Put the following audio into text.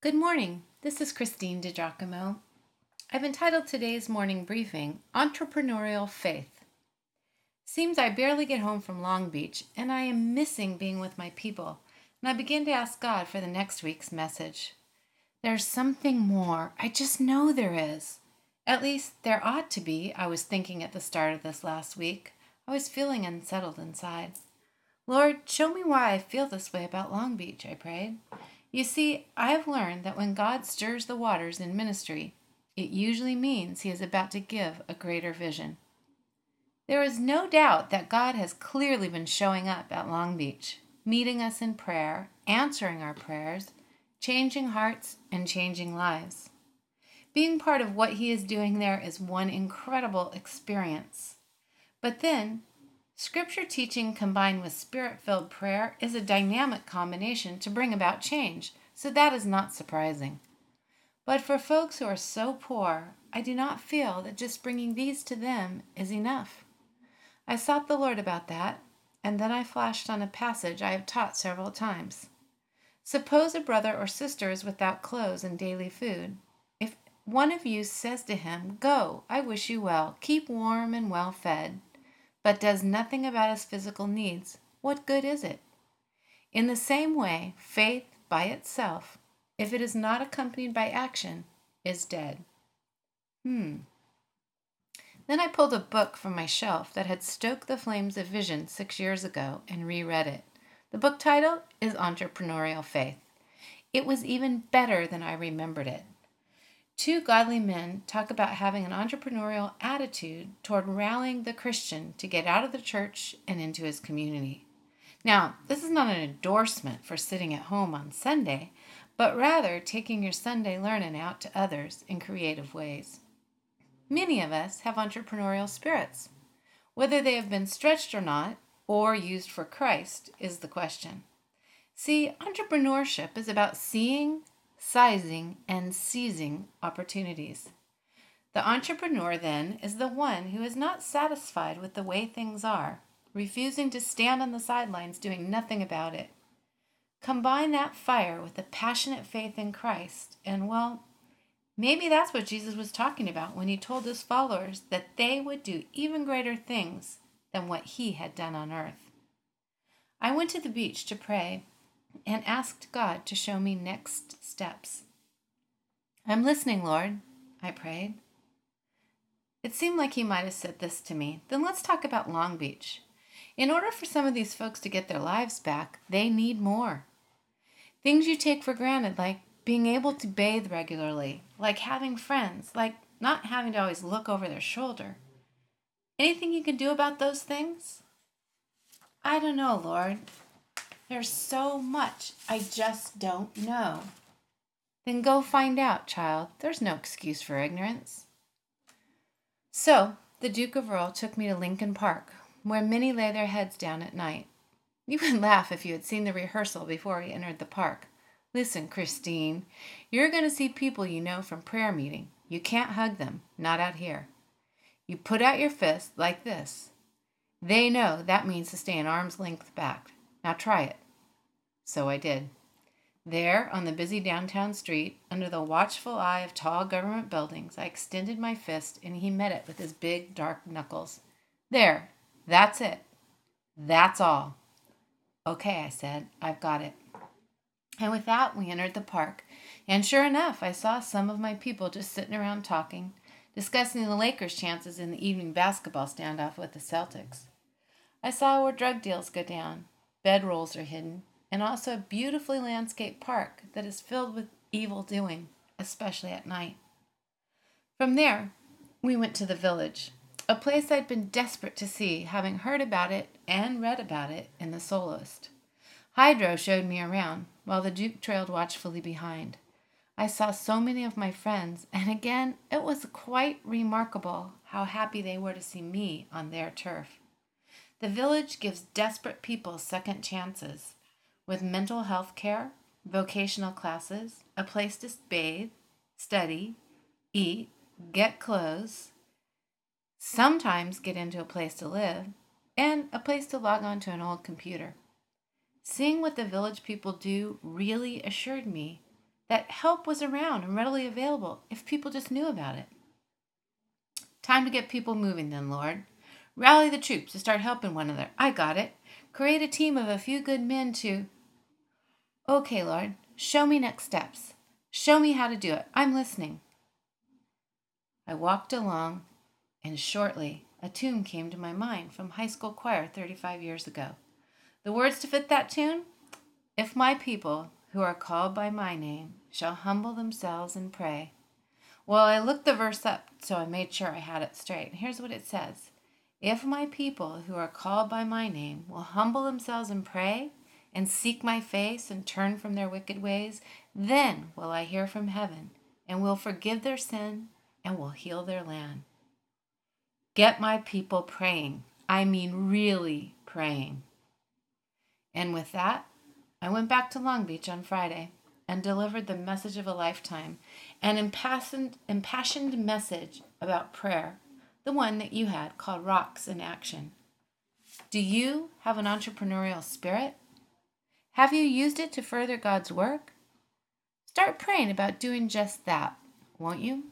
Good morning. This is Christine DiGiacomo. I've entitled today's morning briefing Entrepreneurial Faith. Seems I barely get home from Long Beach and I am missing being with my people, and I begin to ask God for the next week's message. There's something more. I just know there is. At least there ought to be, I was thinking at the start of this last week. I was feeling unsettled inside. Lord, show me why I feel this way about Long Beach, I prayed. You see, I have learned that when God stirs the waters in ministry, it usually means He is about to give a greater vision. There is no doubt that God has clearly been showing up at Long Beach, meeting us in prayer, answering our prayers, changing hearts, and changing lives. Being part of what He is doing there is one incredible experience. But then, Scripture teaching combined with spirit filled prayer is a dynamic combination to bring about change, so that is not surprising. But for folks who are so poor, I do not feel that just bringing these to them is enough. I sought the Lord about that, and then I flashed on a passage I have taught several times. Suppose a brother or sister is without clothes and daily food. If one of you says to him, Go, I wish you well, keep warm and well fed, but does nothing about his physical needs, what good is it? In the same way, faith by itself, if it is not accompanied by action, is dead. Hmm. Then I pulled a book from my shelf that had stoked the flames of vision six years ago and reread it. The book title is Entrepreneurial Faith. It was even better than I remembered it. Two godly men talk about having an entrepreneurial attitude toward rallying the Christian to get out of the church and into his community. Now, this is not an endorsement for sitting at home on Sunday, but rather taking your Sunday learning out to others in creative ways. Many of us have entrepreneurial spirits. Whether they have been stretched or not, or used for Christ, is the question. See, entrepreneurship is about seeing, sizing, and seizing opportunities. The entrepreneur, then, is the one who is not satisfied with the way things are, refusing to stand on the sidelines doing nothing about it. Combine that fire with a passionate faith in Christ, and well, maybe that's what Jesus was talking about when he told his followers that they would do even greater things than what he had done on earth. I went to the beach to pray and asked God to show me next steps. I'm listening, Lord, I prayed. It seemed like he might have said this to me. Then let's talk about Long Beach. In order for some of these folks to get their lives back, they need more. Things you take for granted, like being able to bathe regularly, like having friends, like not having to always look over their shoulder. Anything you can do about those things? I don't know, Lord. There's so much I just don't know. Then go find out, child. There's no excuse for ignorance. So, the Duke of Earl took me to Lincoln Park, where many lay their heads down at night. You would laugh if you had seen the rehearsal before we entered the park. Listen, Christine, you're going to see people you know from prayer meeting. You can't hug them, not out here. You put out your fist like this. They know that means to stay an arm's length back. Now try it. So I did. There, on the busy downtown street, under the watchful eye of tall government buildings, I extended my fist and he met it with his big, dark knuckles. There, that's it. That's all. Okay, I said, I've got it. And with that, we entered the park. And sure enough, I saw some of my people just sitting around talking, discussing the Lakers' chances in the evening basketball standoff with the Celtics. I saw where drug deals go down, bedrolls are hidden, and also a beautifully landscaped park that is filled with evil doing, especially at night. From there, we went to the village, a place I'd been desperate to see, having heard about it and read about it in the soloist. Hydro showed me around, while the Duke trailed watchfully behind. I saw so many of my friends, and again it was quite remarkable how happy they were to see me on their turf. The village gives desperate people second chances with mental health care, vocational classes, a place to bathe, study, eat, get clothes, sometimes get into a place to live, and a place to log on to an old computer. Seeing what the village people do really assured me that help was around and readily available if people just knew about it. Time to get people moving, then, Lord. Rally the troops to start helping one another. I got it. Create a team of a few good men to. Okay, Lord, show me next steps. Show me how to do it. I'm listening. I walked along, and shortly a tune came to my mind from high school choir 35 years ago. The words to fit that tune If my people, who are called by my name, shall humble themselves and pray. Well, I looked the verse up, so I made sure I had it straight. Here's what it says If my people, who are called by my name, will humble themselves and pray, and seek my face and turn from their wicked ways, then will I hear from heaven and will forgive their sin and will heal their land. Get my people praying. I mean, really praying. And with that, I went back to Long Beach on Friday and delivered the message of a lifetime an impassioned, impassioned message about prayer, the one that you had called Rocks in Action. Do you have an entrepreneurial spirit? Have you used it to further God's work? Start praying about doing just that, won't you?